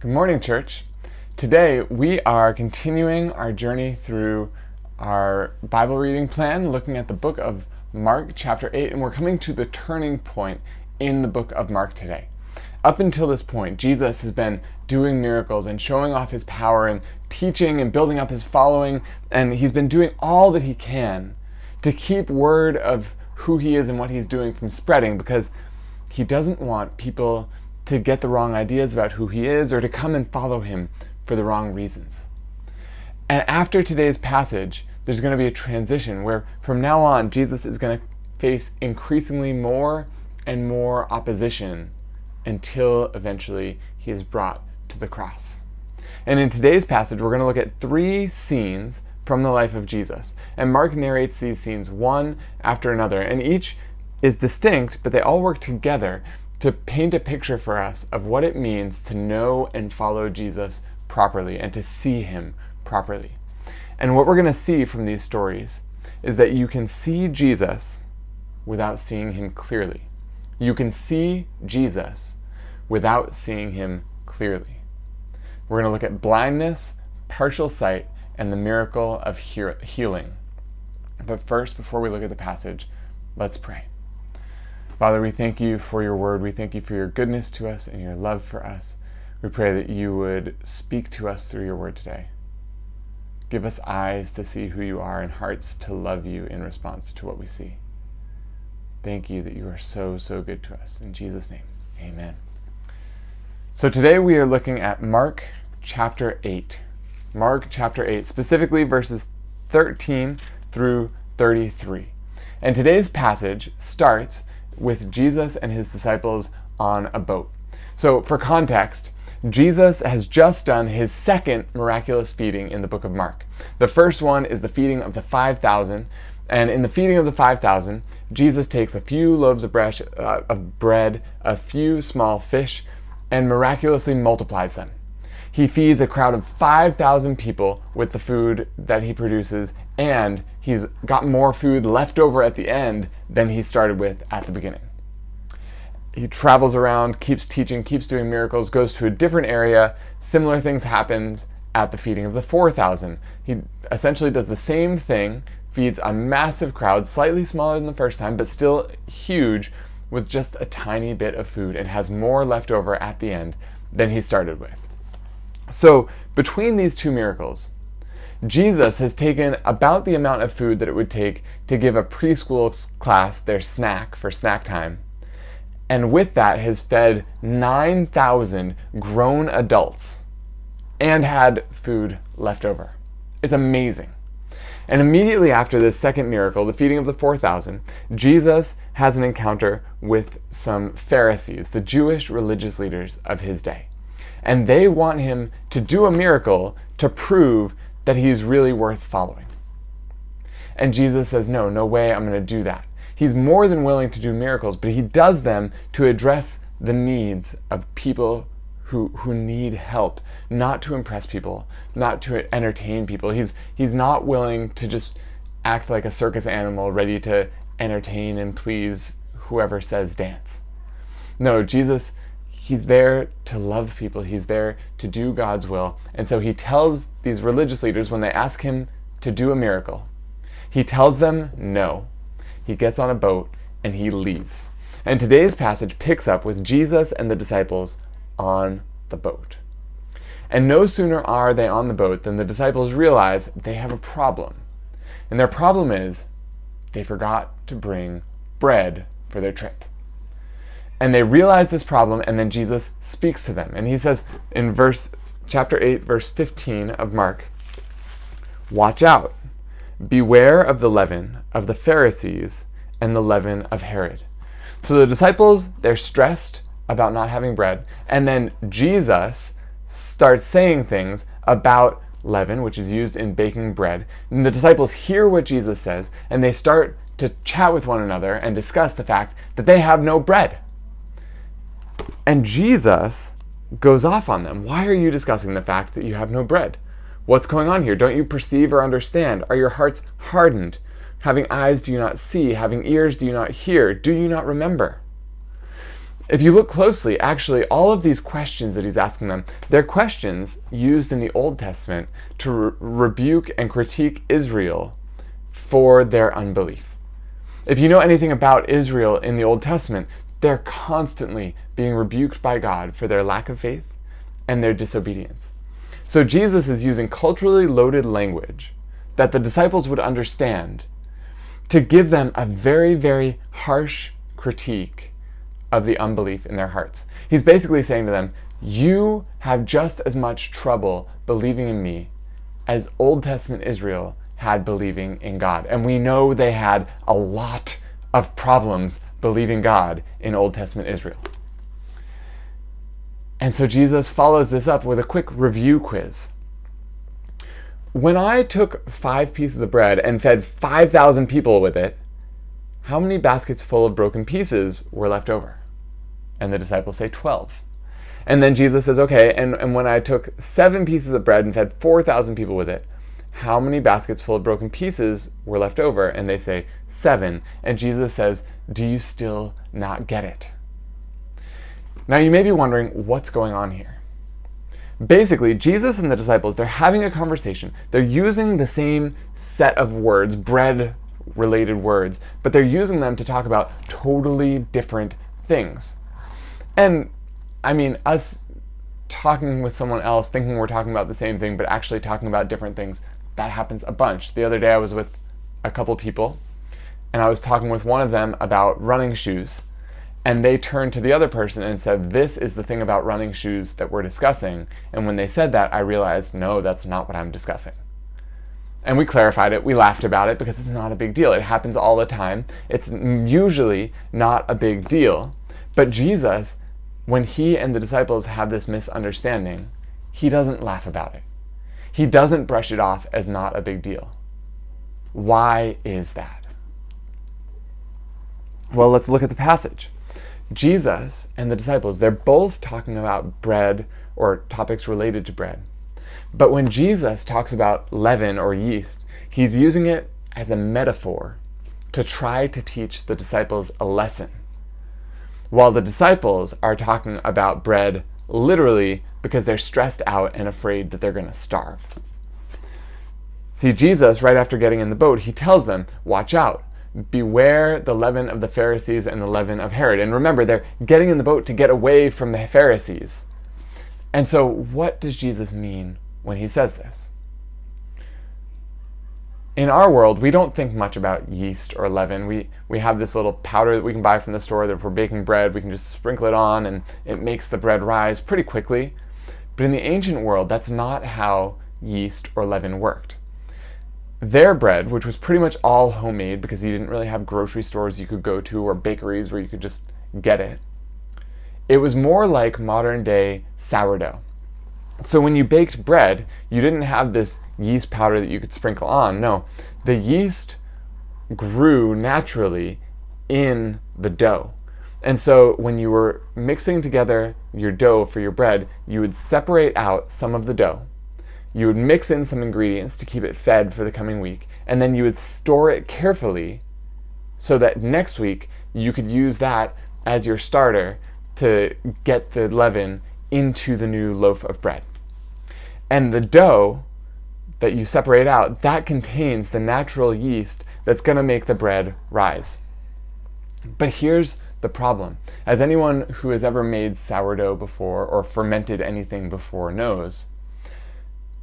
Good morning, church. Today we are continuing our journey through our Bible reading plan, looking at the book of Mark, chapter 8, and we're coming to the turning point in the book of Mark today. Up until this point, Jesus has been doing miracles and showing off his power and teaching and building up his following, and he's been doing all that he can to keep word of who he is and what he's doing from spreading because he doesn't want people to get the wrong ideas about who he is or to come and follow him for the wrong reasons. And after today's passage, there's going to be a transition where from now on, Jesus is going to face increasingly more and more opposition until eventually he is brought to the cross. And in today's passage, we're going to look at three scenes from the life of Jesus. And Mark narrates these scenes one after another, and each is distinct, but they all work together to paint a picture for us of what it means to know and follow Jesus properly and to see him properly. And what we're going to see from these stories is that you can see Jesus without seeing him clearly. You can see Jesus without seeing him clearly. We're going to look at blindness, partial sight, and the miracle of healing. But first, before we look at the passage, let's pray. Father, we thank you for your word. We thank you for your goodness to us and your love for us. We pray that you would speak to us through your word today. Give us eyes to see who you are and hearts to love you in response to what we see. Thank you that you are so, so good to us. In Jesus' name, amen. So today we are looking at Mark chapter 8. Mark chapter 8, specifically verses 13 through 33. And today's passage starts with Jesus and his disciples on a boat. So, for context, Jesus has just done his second miraculous feeding in the book of Mark. The first one is the feeding of the 5,000. And in the feeding of the 5,000, Jesus takes a few loaves of bread, uh, of bread, a few small fish, and miraculously multiplies them. He feeds a crowd of 5,000 people with the food that he produces, and he's got more food left over at the end than he started with at the beginning. He travels around, keeps teaching, keeps doing miracles, goes to a different area. Similar things happens at the feeding of the 4,000. He essentially does the same thing, feeds a massive crowd, slightly smaller than the first time, but still huge, with just a tiny bit of food, and has more left over at the end than he started with. So, between these two miracles, Jesus has taken about the amount of food that it would take to give a preschool class their snack for snack time. And with that, has fed 9,000 grown adults and had food left over. It's amazing. And immediately after this second miracle, the feeding of the 4,000, Jesus has an encounter with some Pharisees, the Jewish religious leaders of his day. And they want him to do a miracle to prove that he's really worth following. And Jesus says, No, no way, I'm going to do that. He's more than willing to do miracles, but he does them to address the needs of people who, who need help, not to impress people, not to entertain people. He's, he's not willing to just act like a circus animal ready to entertain and please whoever says dance. No, Jesus he's there to love people, he's there to do God's will. And so he tells these religious leaders when they ask him to do a miracle, he tells them no. He gets on a boat and he leaves. And today's passage picks up with Jesus and the disciples on the boat. And no sooner are they on the boat than the disciples realize they have a problem. And their problem is they forgot to bring bread for their trip. And they realize this problem, and then Jesus speaks to them. And he says in verse chapter 8, verse 15 of Mark, Watch out, beware of the leaven of the Pharisees and the leaven of Herod. So the disciples, they're stressed about not having bread. And then Jesus starts saying things about leaven, which is used in baking bread. And the disciples hear what Jesus says, and they start to chat with one another and discuss the fact that they have no bread. And Jesus goes off on them. Why are you discussing the fact that you have no bread? What's going on here? Don't you perceive or understand? Are your hearts hardened? Having eyes do you not see? Having ears do you not hear? Do you not remember? if you look closely, actually, all of these questions that he's asking them, they're questions used in the Old Testament to re- rebuke and critique Israel for their unbelief. If you know anything about Israel in the Old Testament, they're constantly being rebuked by God for their lack of faith and their disobedience. So Jesus is using culturally loaded language that the disciples would understand to give them a very, very harsh critique of the unbelief in their hearts. He's basically saying to them, You have just as much trouble believing in me as Old Testament Israel had believing in God. And we know they had a lot of problems believing God in Old Testament Israel. And so Jesus follows this up with a quick review quiz. When I took five pieces of bread and fed 5,000 people with it, how many baskets full of broken pieces were left over? And the disciples say 12. And then Jesus says, Okay, and, and when I took seven pieces of bread and fed 4,000 people with it, how many baskets full of broken pieces were left over? And they say, Seven. And Jesus says, Do you still not get it? Now you may be wondering what's going on here. Basically, Jesus and the disciples, they're having a conversation. They're using the same set of words, bread related words, but they're using them to talk about totally different things. And I mean, us talking with someone else, thinking we're talking about the same thing, but actually talking about different things, that happens a bunch. The other day I was with a couple people, and I was talking with one of them about running shoes. And they turned to the other person and said, This is the thing about running shoes that we're discussing. And when they said that, I realized, No, that's not what I'm discussing. And we clarified it, we laughed about it because it's not a big deal. It happens all the time. It's usually not a big deal. But Jesus when he and the disciples have this misunderstanding, he doesn't laugh about it. He doesn't brush it off as not a big deal. Why is that? Well, let's look at the passage. Jesus and the disciples, they're both talking about bread or topics related to bread. But when Jesus talks about leaven or yeast, he's using it as a metaphor to try to teach the disciples a lesson while the disciples are talking about bread literally because they're stressed out and afraid that they're going to starve. See, Jesus, right after getting in the boat, he tells them, Watch out. Beware the leaven of the Pharisees and the leaven of Herod. And remember, they're getting in the boat to get away from the Pharisees. And so, what does Jesus mean when he says this? In our world, we don't think much about yeast or leaven. We, we have this little powder that we can buy from the store that if we're baking bread, we can just sprinkle it on and it makes the bread rise pretty quickly. But in the ancient world, that's not how yeast or leaven worked. Their bread, which was pretty much all homemade because you didn't really have grocery stores you could go to or bakeries where you could just get it, it was more like modern day sourdough. So when you baked bread, you didn't have this yeast powder that you could sprinkle on. No, the yeast grew naturally in the dough. And so when you were mixing together your dough for your bread, you would separate out some of the dough. You would mix in some ingredients to keep it fed for the coming week, and then you would store it carefully so that next week you could use that as your starter to get the leaven into the new loaf of bread. And the dough that you separate out, that contains the natural yeast that's going to make the bread rise. But here's the problem. As anyone who has ever made sourdough before or fermented anything before knows,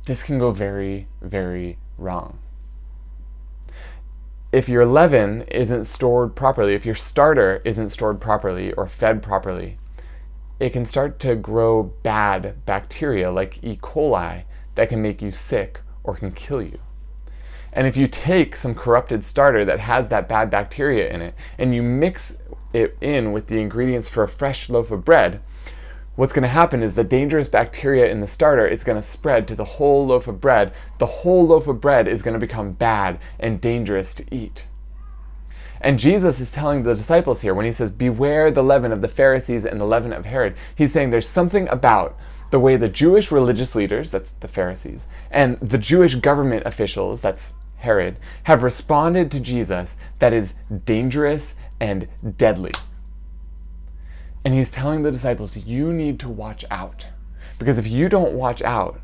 this can go very, very wrong. If your leaven isn't stored properly, if your starter isn't stored properly or fed properly, it can start to grow bad bacteria like E. coli that can make you sick or can kill you. And if you take some corrupted starter that has that bad bacteria in it and you mix it in with the ingredients for a fresh loaf of bread, what's going to happen is the dangerous bacteria in the starter is going to spread to the whole loaf of bread. The whole loaf of bread is going to become bad and dangerous to eat. And Jesus is telling the disciples here when he says, Beware the leaven of the Pharisees and the leaven of Herod, he's saying there's something about the way the Jewish religious leaders, that's the Pharisees, and the Jewish government officials, that's Herod, have responded to Jesus that is dangerous and deadly. And he's telling the disciples, you need to watch out. Because if you don't watch out,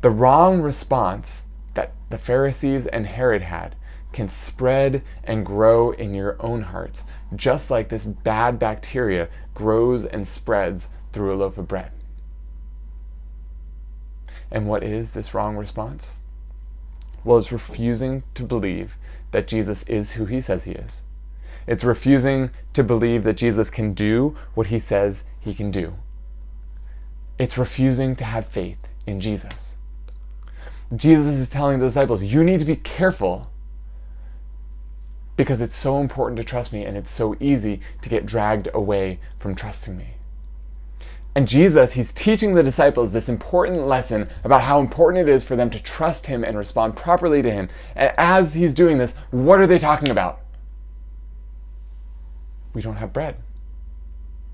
the wrong response that the Pharisees and Herod had can spread and grow in your own hearts, just like this bad bacteria grows and spreads through a loaf of bread. And what is this wrong response? Well, it's refusing to believe that Jesus is who he says he is. It's refusing to believe that Jesus can do what he says he can do. It's refusing to have faith in Jesus. Jesus is telling the disciples, you need to be careful because it's so important to trust me and it's so easy to get dragged away from trusting me. And Jesus, he's teaching the disciples this important lesson about how important it is for them to trust him and respond properly to him. And as he's doing this, what are they talking about? We don't have bread.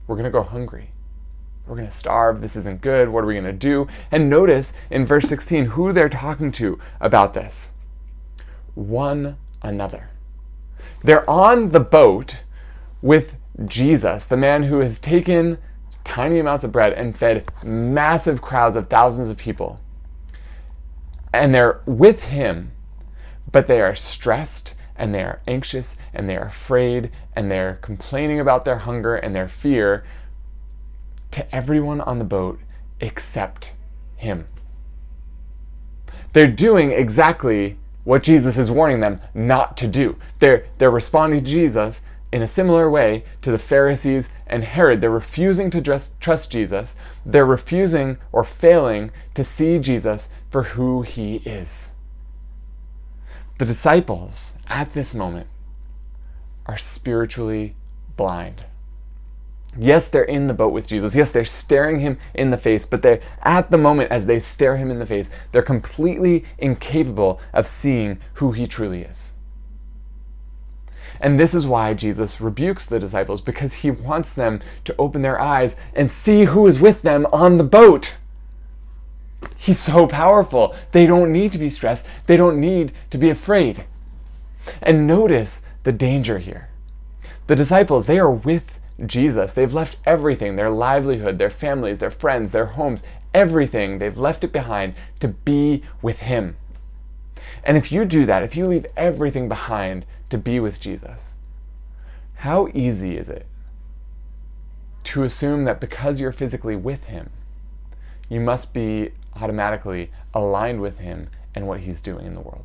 We're going to go hungry. We're going to starve. This isn't good. What are we going to do? And notice in verse 16 who they're talking to about this one another. They're on the boat with Jesus, the man who has taken tiny amounts of bread and fed massive crowds of thousands of people. And they're with him, but they are stressed and they are anxious and they are afraid and they're complaining about their hunger and their fear to everyone on the boat except him. They're doing exactly what Jesus is warning them not to do. They're, they're responding to Jesus in a similar way to the Pharisees and Herod. They're refusing to trust, trust Jesus. They're refusing or failing to see Jesus for who he is. The disciples at this moment are spiritually blind. Yes, they're in the boat with Jesus. Yes, they're staring him in the face, but they at the moment as they stare him in the face, they're completely incapable of seeing who he truly is. And this is why Jesus rebukes the disciples because he wants them to open their eyes and see who is with them on the boat. He's so powerful. They don't need to be stressed. They don't need to be afraid. And notice the danger here. The disciples, they are with Jesus. They've left everything their livelihood, their families, their friends, their homes, everything. They've left it behind to be with Him. And if you do that, if you leave everything behind to be with Jesus, how easy is it to assume that because you're physically with Him, you must be automatically aligned with Him and what He's doing in the world?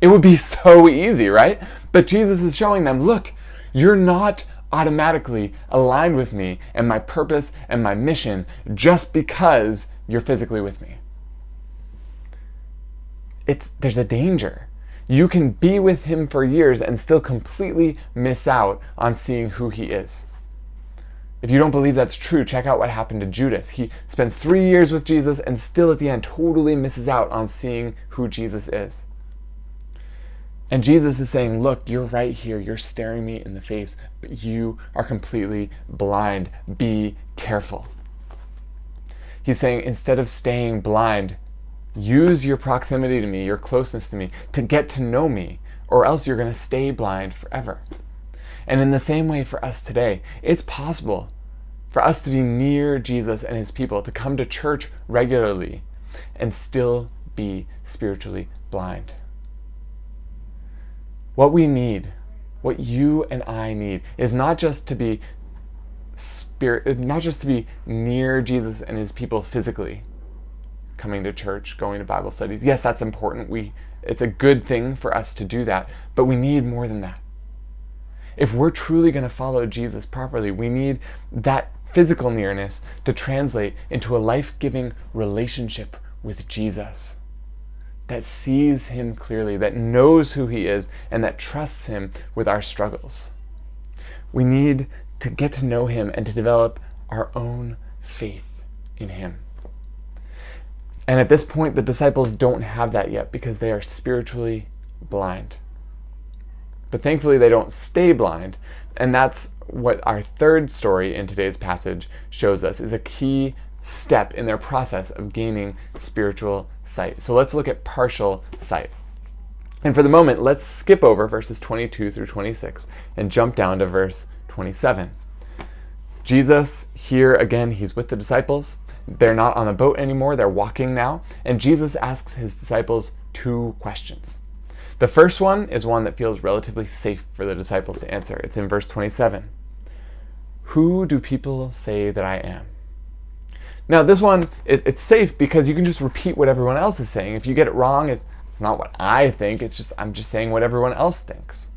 It would be so easy, right? But Jesus is showing them look, you're not automatically aligned with me and my purpose and my mission just because you're physically with me. It's there's a danger. You can be with him for years and still completely miss out on seeing who he is. If you don't believe that's true, check out what happened to Judas. He spends three years with Jesus and still at the end totally misses out on seeing who Jesus is. And Jesus is saying, Look, you're right here. You're staring me in the face, but you are completely blind. Be careful. He's saying, instead of staying blind, use your proximity to me, your closeness to me, to get to know me, or else you're going to stay blind forever. And in the same way for us today, it's possible for us to be near Jesus and his people, to come to church regularly, and still be spiritually blind. What we need, what you and I need, is not just to be spirit, not just to be near Jesus and his people physically, coming to church, going to Bible studies. Yes, that's important. We it's a good thing for us to do that, but we need more than that. If we're truly going to follow Jesus properly, we need that physical nearness to translate into a life-giving relationship with Jesus that sees him clearly, that knows who he is, and that trusts him with our struggles. We need to get to know him and to develop our own faith in him. And at this point, the disciples don't have that yet because they are spiritually blind. But thankfully, they don't stay blind. And that's what our third story in today's passage shows us is a key step in their process of gaining spiritual sight. So let's look at partial sight. And for the moment, let's skip over verses 22 through 26 and jump down to verse 27. Jesus, here again, he's with the disciples. They're not on a boat anymore, they're walking now. And Jesus asks his disciples two questions. The first one is one that feels relatively safe for the disciples to answer. It's in verse 27. Who do people say that I am? Now, this one, it, it's safe because you can just repeat what everyone else is saying. If you get it wrong, it's, it's not what I think, it's just, I'm just saying what everyone else thinks.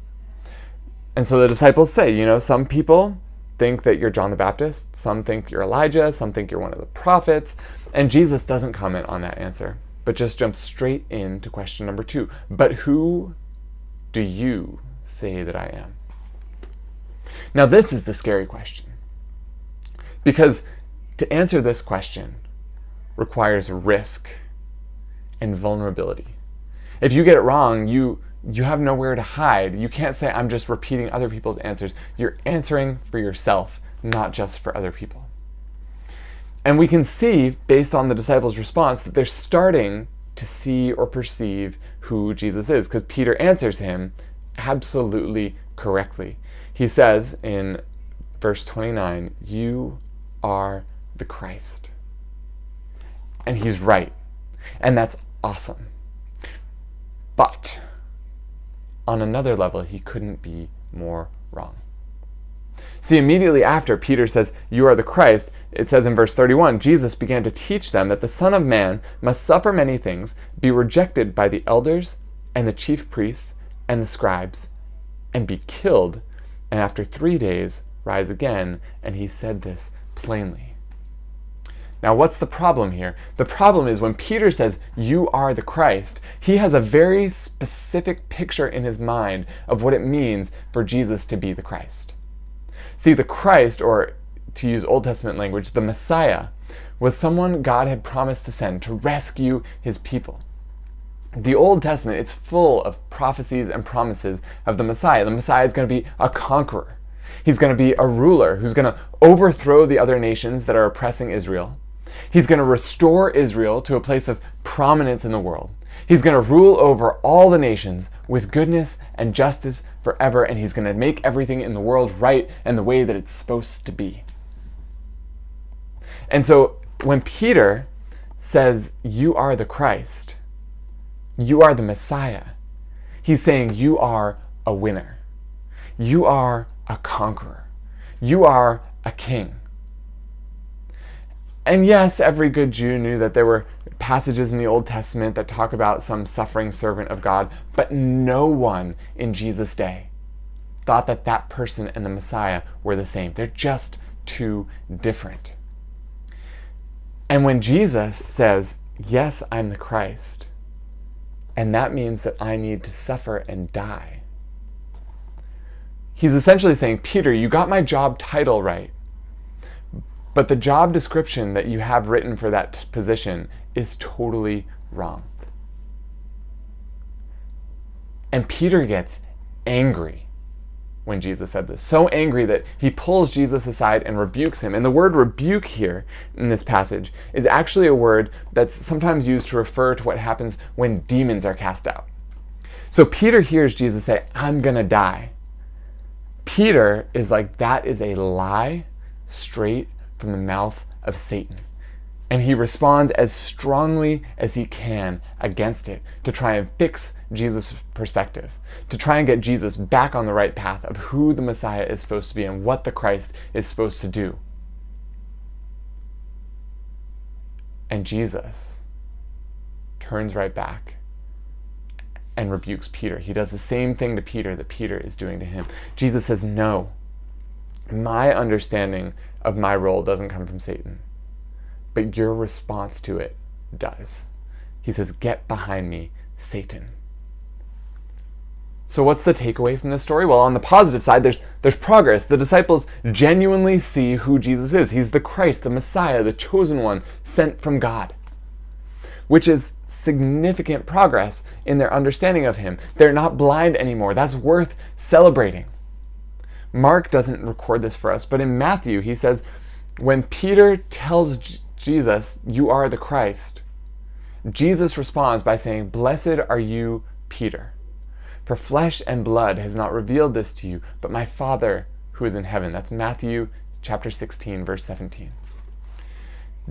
And so the disciples say, you know, some people think that you're John the Baptist, some think you're Elijah, some think you're one of the prophets, and Jesus doesn't comment on that answer, but just jumps straight into question number two. But who do you say that I am? Now, this is the scary question. Because to answer this question requires risk and vulnerability. If you get it wrong, you you have nowhere to hide. You can't say I'm just repeating other people's answers. You're answering for yourself, not just for other people. And we can see based on the disciples' response that they're starting to see or perceive who Jesus is because Peter answers him absolutely correctly. He says in verse 29, You are the Christ. And he's right. And that's awesome. But on another level, he couldn't be more wrong. See, immediately after Peter says, You are the Christ, it says in verse 31 Jesus began to teach them that the Son of Man must suffer many things, be rejected by the elders and the chief priests and the scribes, and be killed, and after three days rise again. And he said this plainly. Now, what's the problem here? The problem is when Peter says, You are the Christ, he has a very specific picture in his mind of what it means for Jesus to be the Christ. See, the Christ, or to use Old Testament language, the Messiah, was someone God had promised to send to rescue his people. The Old Testament, it's full of prophecies and promises of the Messiah. The Messiah is going to be a conqueror. He's going to be a ruler who's going to overthrow the other nations that are oppressing Israel. He's going to restore Israel to a place of prominence in the world. He's going to rule over all the nations with goodness and justice forever, and he's going to make everything in the world right and the way that it's supposed to be. And so when Peter says, You are the Christ, you are the Messiah, he's saying, You are a winner. You are a conqueror. You are a king. And yes, every good Jew knew that there were passages in the Old Testament that talk about some suffering servant of God, but no one in Jesus' day thought that that person and the Messiah were the same. They're just too different. And when Jesus says, Yes, I'm the Christ, and that means that I need to suffer and die, he's essentially saying, Peter, you got my job title right but the job description that you have written for that position is totally wrong. And Peter gets angry when Jesus said this. So angry that he pulls Jesus aside and rebukes him. And the word rebuke here in this passage is actually a word that's sometimes used to refer to what happens when demons are cast out. So Peter hears Jesus say, I'm going to die. Peter is like, that is a lie straight from the mouth of Satan. And he responds as strongly as he can against it to try and fix Jesus' perspective, to try and get Jesus back on the right path of who the Messiah is supposed to be and what the Christ is supposed to do. And Jesus turns right back and rebukes Peter. He does the same thing to Peter that Peter is doing to him. Jesus says, No, my understanding of my role doesn't come from Satan, but your response to it does. He says, Get behind me, Satan. So what's the takeaway from this story? Well, on the positive side, there's there's progress. The disciples genuinely see who Jesus is. He's the Christ, the Messiah, the chosen one sent from God. Which is significant progress in their understanding of him. They're not blind anymore. That's worth celebrating. Mark doesn't record this for us, but in Matthew, he says, when Peter tells J- Jesus, You are the Christ, Jesus responds by saying, Blessed are you, Peter, for flesh and blood has not revealed this to you, but my Father who is in heaven. That's Matthew chapter 16, verse 17.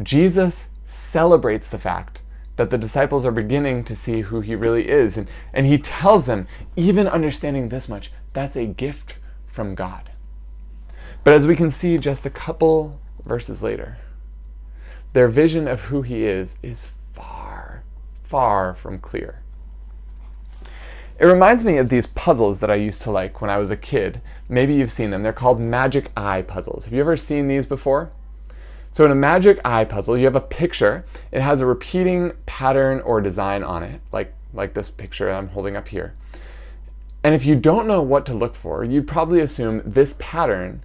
Jesus celebrates the fact that the disciples are beginning to see who he really is. And, and he tells them, even understanding this much, that's a gift from God. But as we can see just a couple verses later, their vision of who he is is far, far from clear. It reminds me of these puzzles that I used to like when I was a kid. Maybe you've seen them. They're called magic eye puzzles. Have you ever seen these before? So in a magic eye puzzle, you have a picture. It has a repeating pattern or design on it, like, like this picture I'm holding up here. And if you don't know what to look for, you'd probably assume this pattern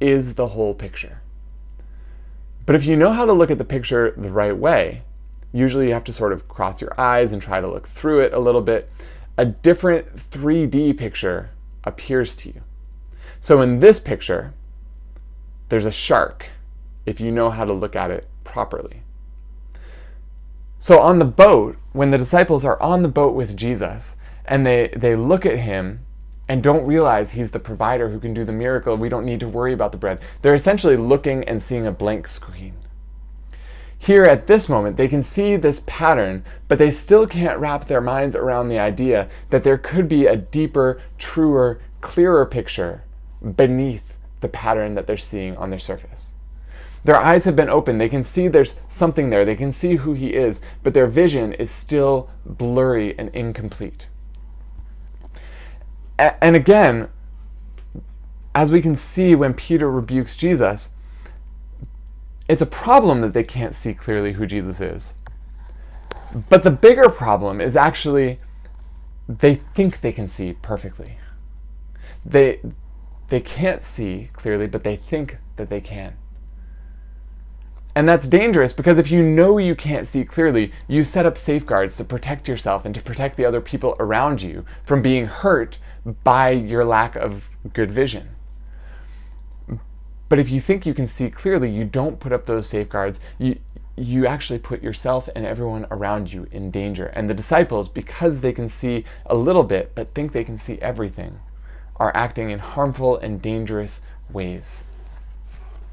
is the whole picture. But if you know how to look at the picture the right way, usually you have to sort of cross your eyes and try to look through it a little bit, a different 3D picture appears to you. So in this picture, there's a shark if you know how to look at it properly. So on the boat, when the disciples are on the boat with Jesus and they, they look at him and don't realize he's the provider who can do the miracle, we don't need to worry about the bread. They're essentially looking and seeing a blank screen. Here at this moment, they can see this pattern, but they still can't wrap their minds around the idea that there could be a deeper, truer, clearer picture beneath the pattern that they're seeing on their surface. Their eyes have been opened. They can see there's something there. They can see who he is, but their vision is still blurry and incomplete. And again, as we can see when Peter rebukes Jesus, it's a problem that they can't see clearly who Jesus is. But the bigger problem is actually they think they can see perfectly. They, they can't see clearly, but they think that they can. And that's dangerous because if you know you can't see clearly, you set up safeguards to protect yourself and to protect the other people around you from being hurt by your lack of good vision. But if you think you can see clearly, you don't put up those safeguards. You, you actually put yourself and everyone around you in danger. And the disciples, because they can see a little bit but think they can see everything, are acting in harmful and dangerous ways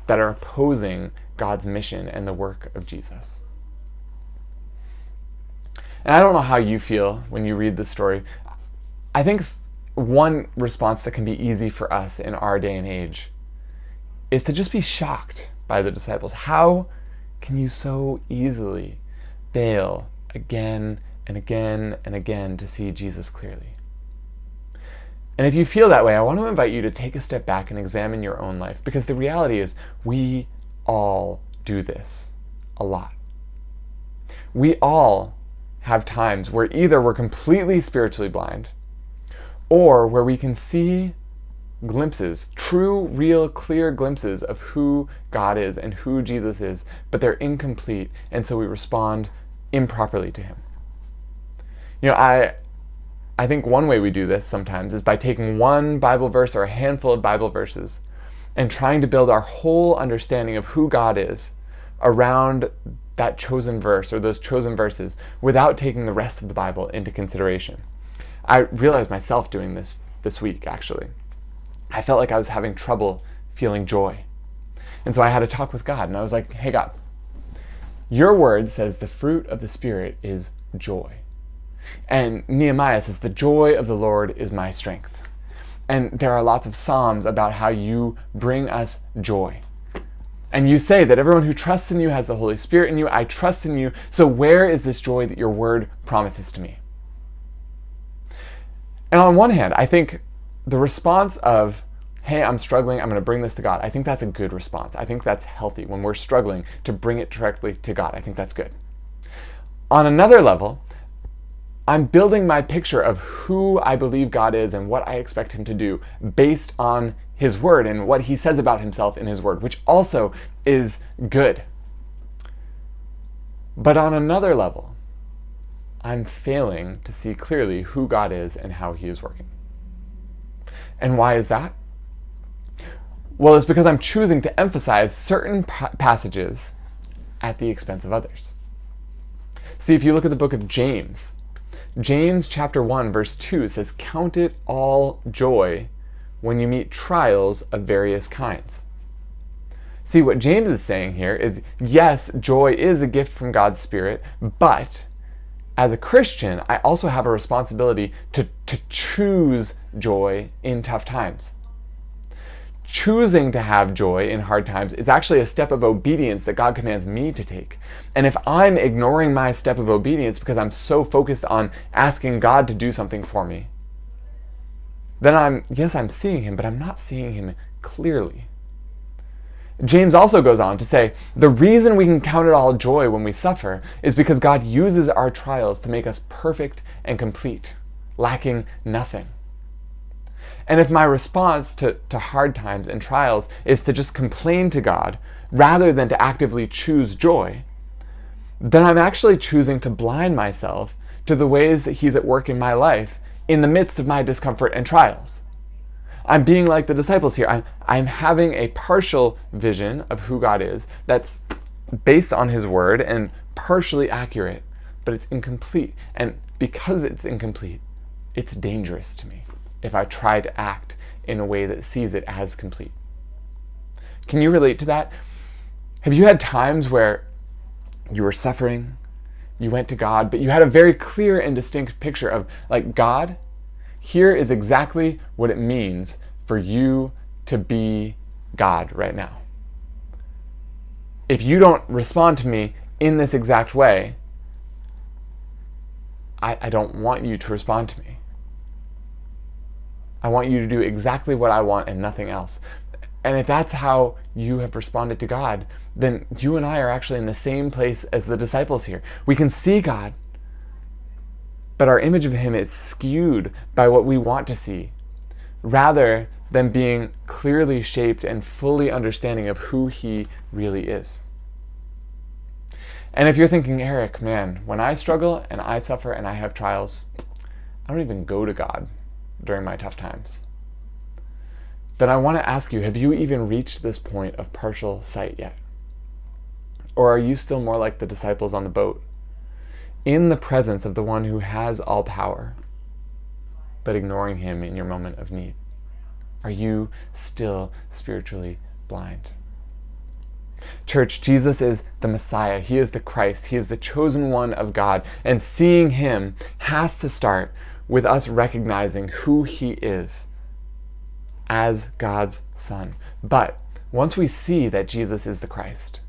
that are opposing God's mission and the work of Jesus. And I don't know how you feel when you read this story. I think one response that can be easy for us in our day and age is to just be shocked by the disciples. How can you so easily fail again and again and again to see Jesus clearly? And if you feel that way, I want to invite you to take a step back and examine your own life because the reality is we all do this a lot. We all have times where either we're completely spiritually blind or where we can see glimpses, true, real, clear glimpses of who God is and who Jesus is, but they're incomplete, and so we respond improperly to Him. You know, I, I think one way we do this sometimes is by taking one Bible verse or a handful of Bible verses and trying to build our whole understanding of who God is around that chosen verse or those chosen verses without taking the rest of the Bible into consideration. I realized myself doing this this week, actually. I felt like I was having trouble feeling joy. And so I had a talk with God, and I was like, hey, God, your word says the fruit of the Spirit is joy. And Nehemiah says, the joy of the Lord is my strength. And there are lots of Psalms about how you bring us joy. And you say that everyone who trusts in you has the Holy Spirit in you. I trust in you. So where is this joy that your word promises to me? And on one hand, I think the response of, hey, I'm struggling, I'm going to bring this to God, I think that's a good response. I think that's healthy when we're struggling to bring it directly to God. I think that's good. On another level, I'm building my picture of who I believe God is and what I expect Him to do based on His Word and what He says about Himself in His Word, which also is good. But on another level, I'm failing to see clearly who God is and how He is working. And why is that? Well, it's because I'm choosing to emphasize certain pa- passages at the expense of others. See, if you look at the book of James, James chapter 1 verse 2 says, "Count it all joy when you meet trials of various kinds." See, what James is saying here is yes, joy is a gift from God's Spirit, but as a Christian, I also have a responsibility to, to choose joy in tough times. Choosing to have joy in hard times is actually a step of obedience that God commands me to take. And if I'm ignoring my step of obedience because I'm so focused on asking God to do something for me, then I'm, yes, I'm seeing Him, but I'm not seeing Him clearly. James also goes on to say, the reason we can count it all joy when we suffer is because God uses our trials to make us perfect and complete, lacking nothing. And if my response to, to hard times and trials is to just complain to God rather than to actively choose joy, then I'm actually choosing to blind myself to the ways that He's at work in my life in the midst of my discomfort and trials. I'm being like the disciples here. I'm, I'm having a partial vision of who God is that's based on His Word and partially accurate, but it's incomplete. And because it's incomplete, it's dangerous to me if I try to act in a way that sees it as complete. Can you relate to that? Have you had times where you were suffering, you went to God, but you had a very clear and distinct picture of, like, God, here is exactly what it means for you to be God right now. If you don't respond to me in this exact way, I, I don't want you to respond to me. I want you to do exactly what I want and nothing else. And if that's how you have responded to God, then you and I are actually in the same place as the disciples here. We can see God, but our image of Him is skewed by what we want to see, rather than being clearly shaped and fully understanding of who He really is. And if you're thinking, Eric, man, when I struggle and I suffer and I have trials, I don't even go to God during my tough times. Then I want to ask you have you even reached this point of partial sight yet? Or are you still more like the disciples on the boat, in the presence of the one who has all power, but ignoring him in your moment of need? Are you still spiritually blind? Church, Jesus is the Messiah. He is the Christ. He is the chosen one of God. And seeing him has to start with us recognizing who he is as God's Son. But once we see that Jesus is the Christ,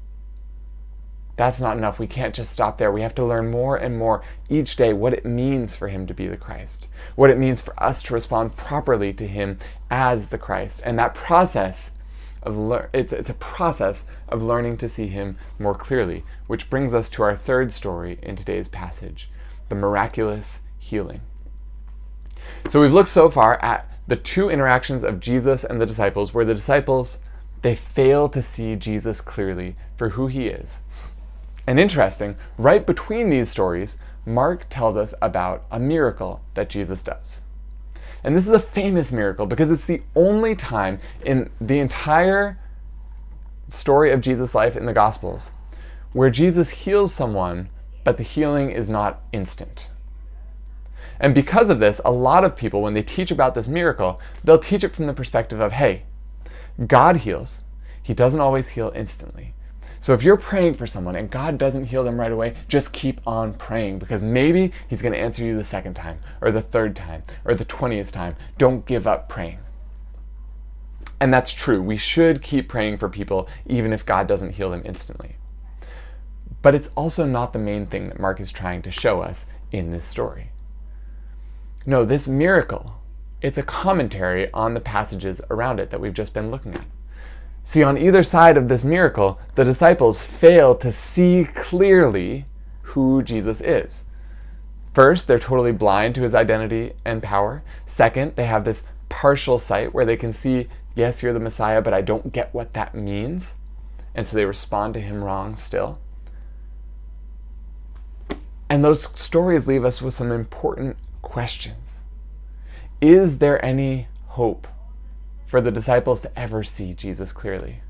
that's not enough. We can't just stop there. We have to learn more and more each day what it means for him to be the Christ, what it means for us to respond properly to him as the Christ. And that process of lear- it's, it's a process of learning to see him more clearly, which brings us to our third story in today's passage, the miraculous healing. So we've looked so far at the two interactions of Jesus and the disciples where the disciples they fail to see Jesus clearly for who he is. And interesting, right between these stories, Mark tells us about a miracle that Jesus does. And this is a famous miracle because it's the only time in the entire story of Jesus' life in the Gospels where Jesus heals someone, but the healing is not instant. And because of this, a lot of people, when they teach about this miracle, they'll teach it from the perspective of hey, God heals. He doesn't always heal instantly. So if you're praying for someone and God doesn't heal them right away, just keep on praying because maybe He's going to answer you the second time, or the third time, or the 20th time. Don't give up praying. And that's true. We should keep praying for people even if God doesn't heal them instantly. But it's also not the main thing that Mark is trying to show us in this story. No, this miracle, it's a commentary on the passages around it that we've just been looking at. See, on either side of this miracle, the disciples fail to see clearly who Jesus is. First, they're totally blind to his identity and power. Second, they have this partial sight where they can see, yes, you're the Messiah, but I don't get what that means. And so they respond to him wrong still. And those stories leave us with some important questions. Is there any hope for the disciples to ever see Jesus clearly?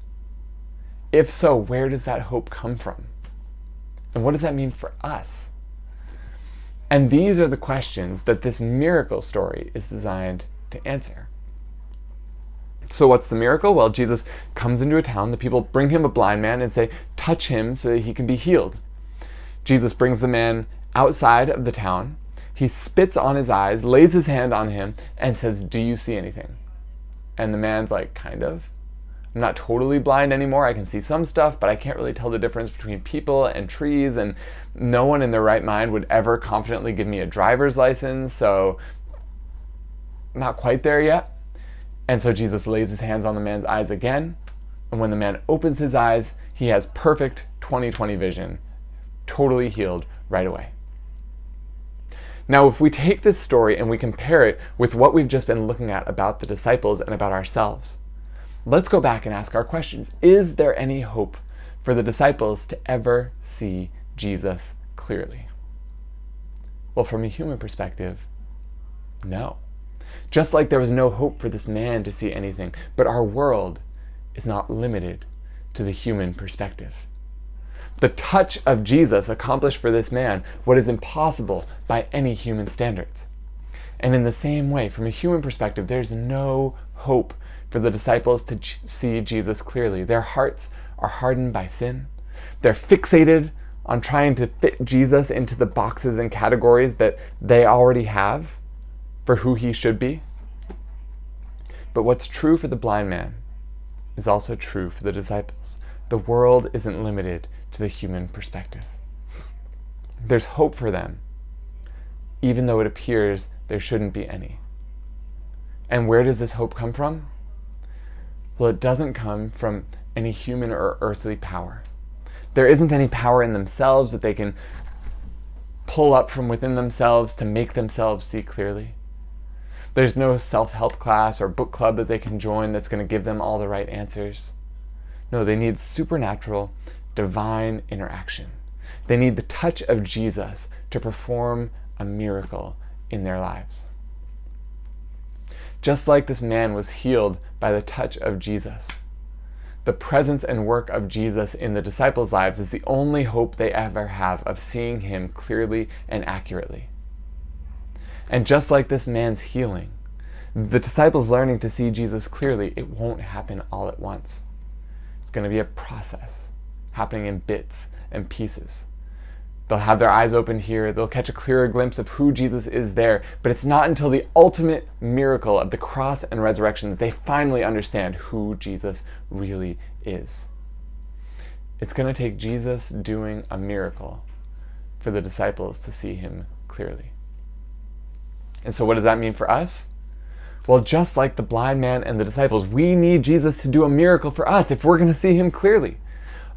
If so, where does that hope come from? And what does that mean for us? And these are the questions that this miracle story is designed to answer. So, what's the miracle? Well, Jesus comes into a town. The people bring him a blind man and say, Touch him so that he can be healed. Jesus brings the man outside of the town. He spits on his eyes, lays his hand on him, and says, Do you see anything? And the man's like, Kind of. I'm not totally blind anymore. I can see some stuff, but I can't really tell the difference between people and trees. And no one in their right mind would ever confidently give me a driver's license. So, not quite there yet. And so Jesus lays his hands on the man's eyes again. And when the man opens his eyes, he has perfect 20/20 vision, totally healed right away. Now, if we take this story and we compare it with what we've just been looking at about the disciples and about ourselves, let's go back and ask our questions. Is there any hope for the disciples to ever see Jesus clearly? Well, from a human perspective, no. Just like there was no hope for this man to see anything, but our world is not limited to the human perspective. The touch of Jesus accomplished for this man what is impossible by any human standards. And in the same way, from a human perspective, there's no hope for the disciples to see Jesus clearly. Their hearts are hardened by sin. They're fixated on trying to fit Jesus into the boxes and categories that they already have for who he should be. But what's true for the blind man is also true for the disciples. The world isn't limited to the human perspective. There's hope for them, even though it appears there shouldn't be any. And where does this hope come from? Well, it doesn't come from any human or earthly power. There isn't any power in themselves that they can pull up from within themselves to make themselves see clearly. There's no self help class or book club that they can join that's going to give them all the right answers. No, they need supernatural, divine interaction. They need the touch of Jesus to perform a miracle in their lives. Just like this man was healed by the touch of Jesus, the presence and work of Jesus in the disciples' lives is the only hope they ever have of seeing him clearly and accurately. And just like this man's healing, the disciples learning to see Jesus clearly, it won't happen all at once. It's going to be a process happening in bits and pieces. They'll have their eyes open here, they'll catch a clearer glimpse of who Jesus is there, but it's not until the ultimate miracle of the cross and resurrection that they finally understand who Jesus really is. It's going to take Jesus doing a miracle for the disciples to see him clearly. And so, what does that mean for us? Well, just like the blind man and the disciples, we need Jesus to do a miracle for us if we're going to see him clearly.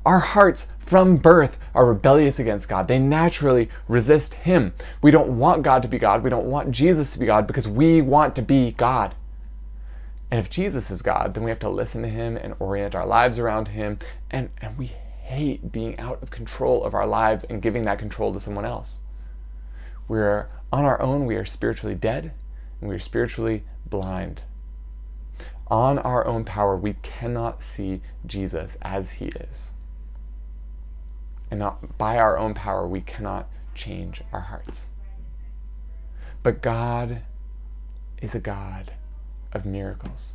Our hearts from birth are rebellious against God. They naturally resist him. We don't want God to be God. We don't want Jesus to be God because we want to be God. And if Jesus is God, then we have to listen to him and orient our lives around him. And, and we hate being out of control of our lives and giving that control to someone else. We're on our own, we are spiritually dead and we are spiritually blind. On our own power, we cannot see Jesus as he is. And not by our own power, we cannot change our hearts. But God is a God of miracles.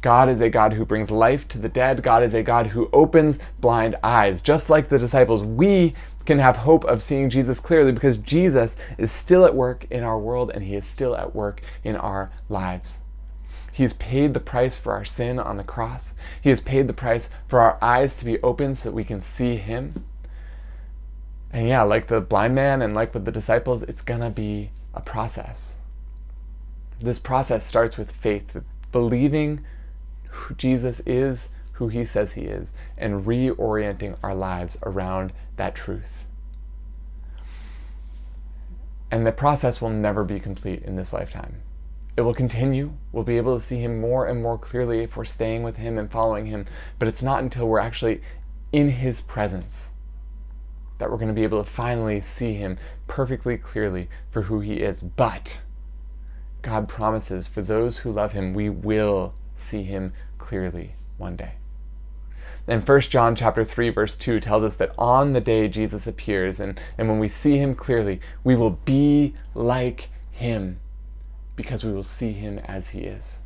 God is a God who brings life to the dead. God is a God who opens blind eyes. Just like the disciples, we can have hope of seeing Jesus clearly because Jesus is still at work in our world and he is still at work in our lives. He has paid the price for our sin on the cross. He has paid the price for our eyes to be open so that we can see him. And yeah, like the blind man and like with the disciples, it's to be a process. This process starts with faith, believing who Jesus is who he says he is and reorienting our lives around that truth. And the process will never be complete in this lifetime. It will continue. We'll be able to see him more and more clearly if we're staying with him and following him. But it's not until we're actually in his presence that we're going to be able to finally see him perfectly clearly for who he is. But God promises for those who love him, we will see him clearly one day. And 1 John chapter 3 verse 2 tells us that on the day Jesus appears and, and when we see him clearly, we will be like him because we will see him as he is.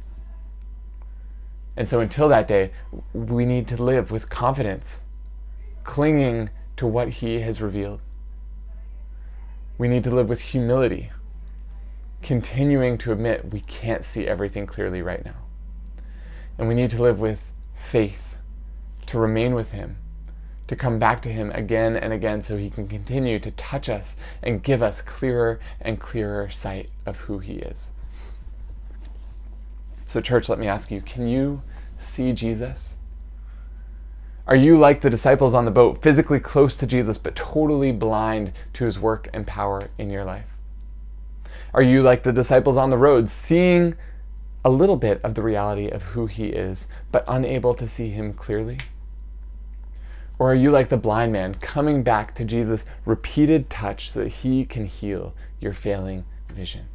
And so until that day, we need to live with confidence, clinging to what He has revealed. We need to live with humility, continuing to admit we can't see everything clearly right now. And we need to live with faith, to remain with Him, to come back to Him again and again so He can continue to touch us and give us clearer and clearer sight of who He is. So, church, let me ask you can you see Jesus? Are you like the disciples on the boat, physically close to Jesus, but totally blind to his work and power in your life? Are you like the disciples on the road, seeing a little bit of the reality of who he is, but unable to see him clearly? Or are you like the blind man, coming back to Jesus' repeated touch so that he can heal your failing vision?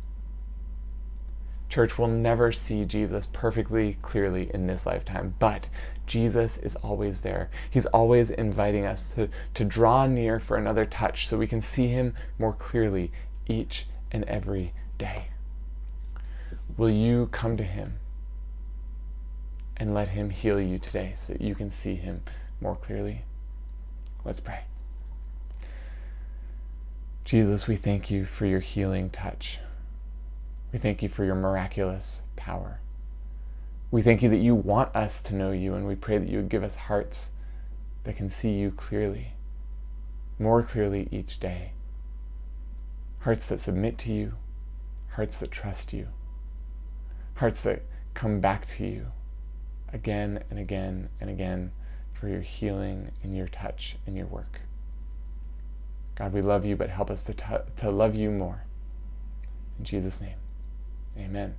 Church will never see Jesus perfectly clearly in this lifetime, but Jesus is always there. He's always inviting us to, to draw near for another touch so we can see him more clearly each and every day. Will you come to him and let him heal you today so that you can see him more clearly? Let's pray. Jesus, we thank you for your healing touch. We thank you for your miraculous power. We thank you that you want us to know you, and we pray that you would give us hearts that can see you clearly, more clearly each day. Hearts that submit to you, hearts that trust you, hearts that come back to you again and again and again for your healing and your touch and your work. God, we love you, but help us to, t- to love you more. In Jesus' name. Amen.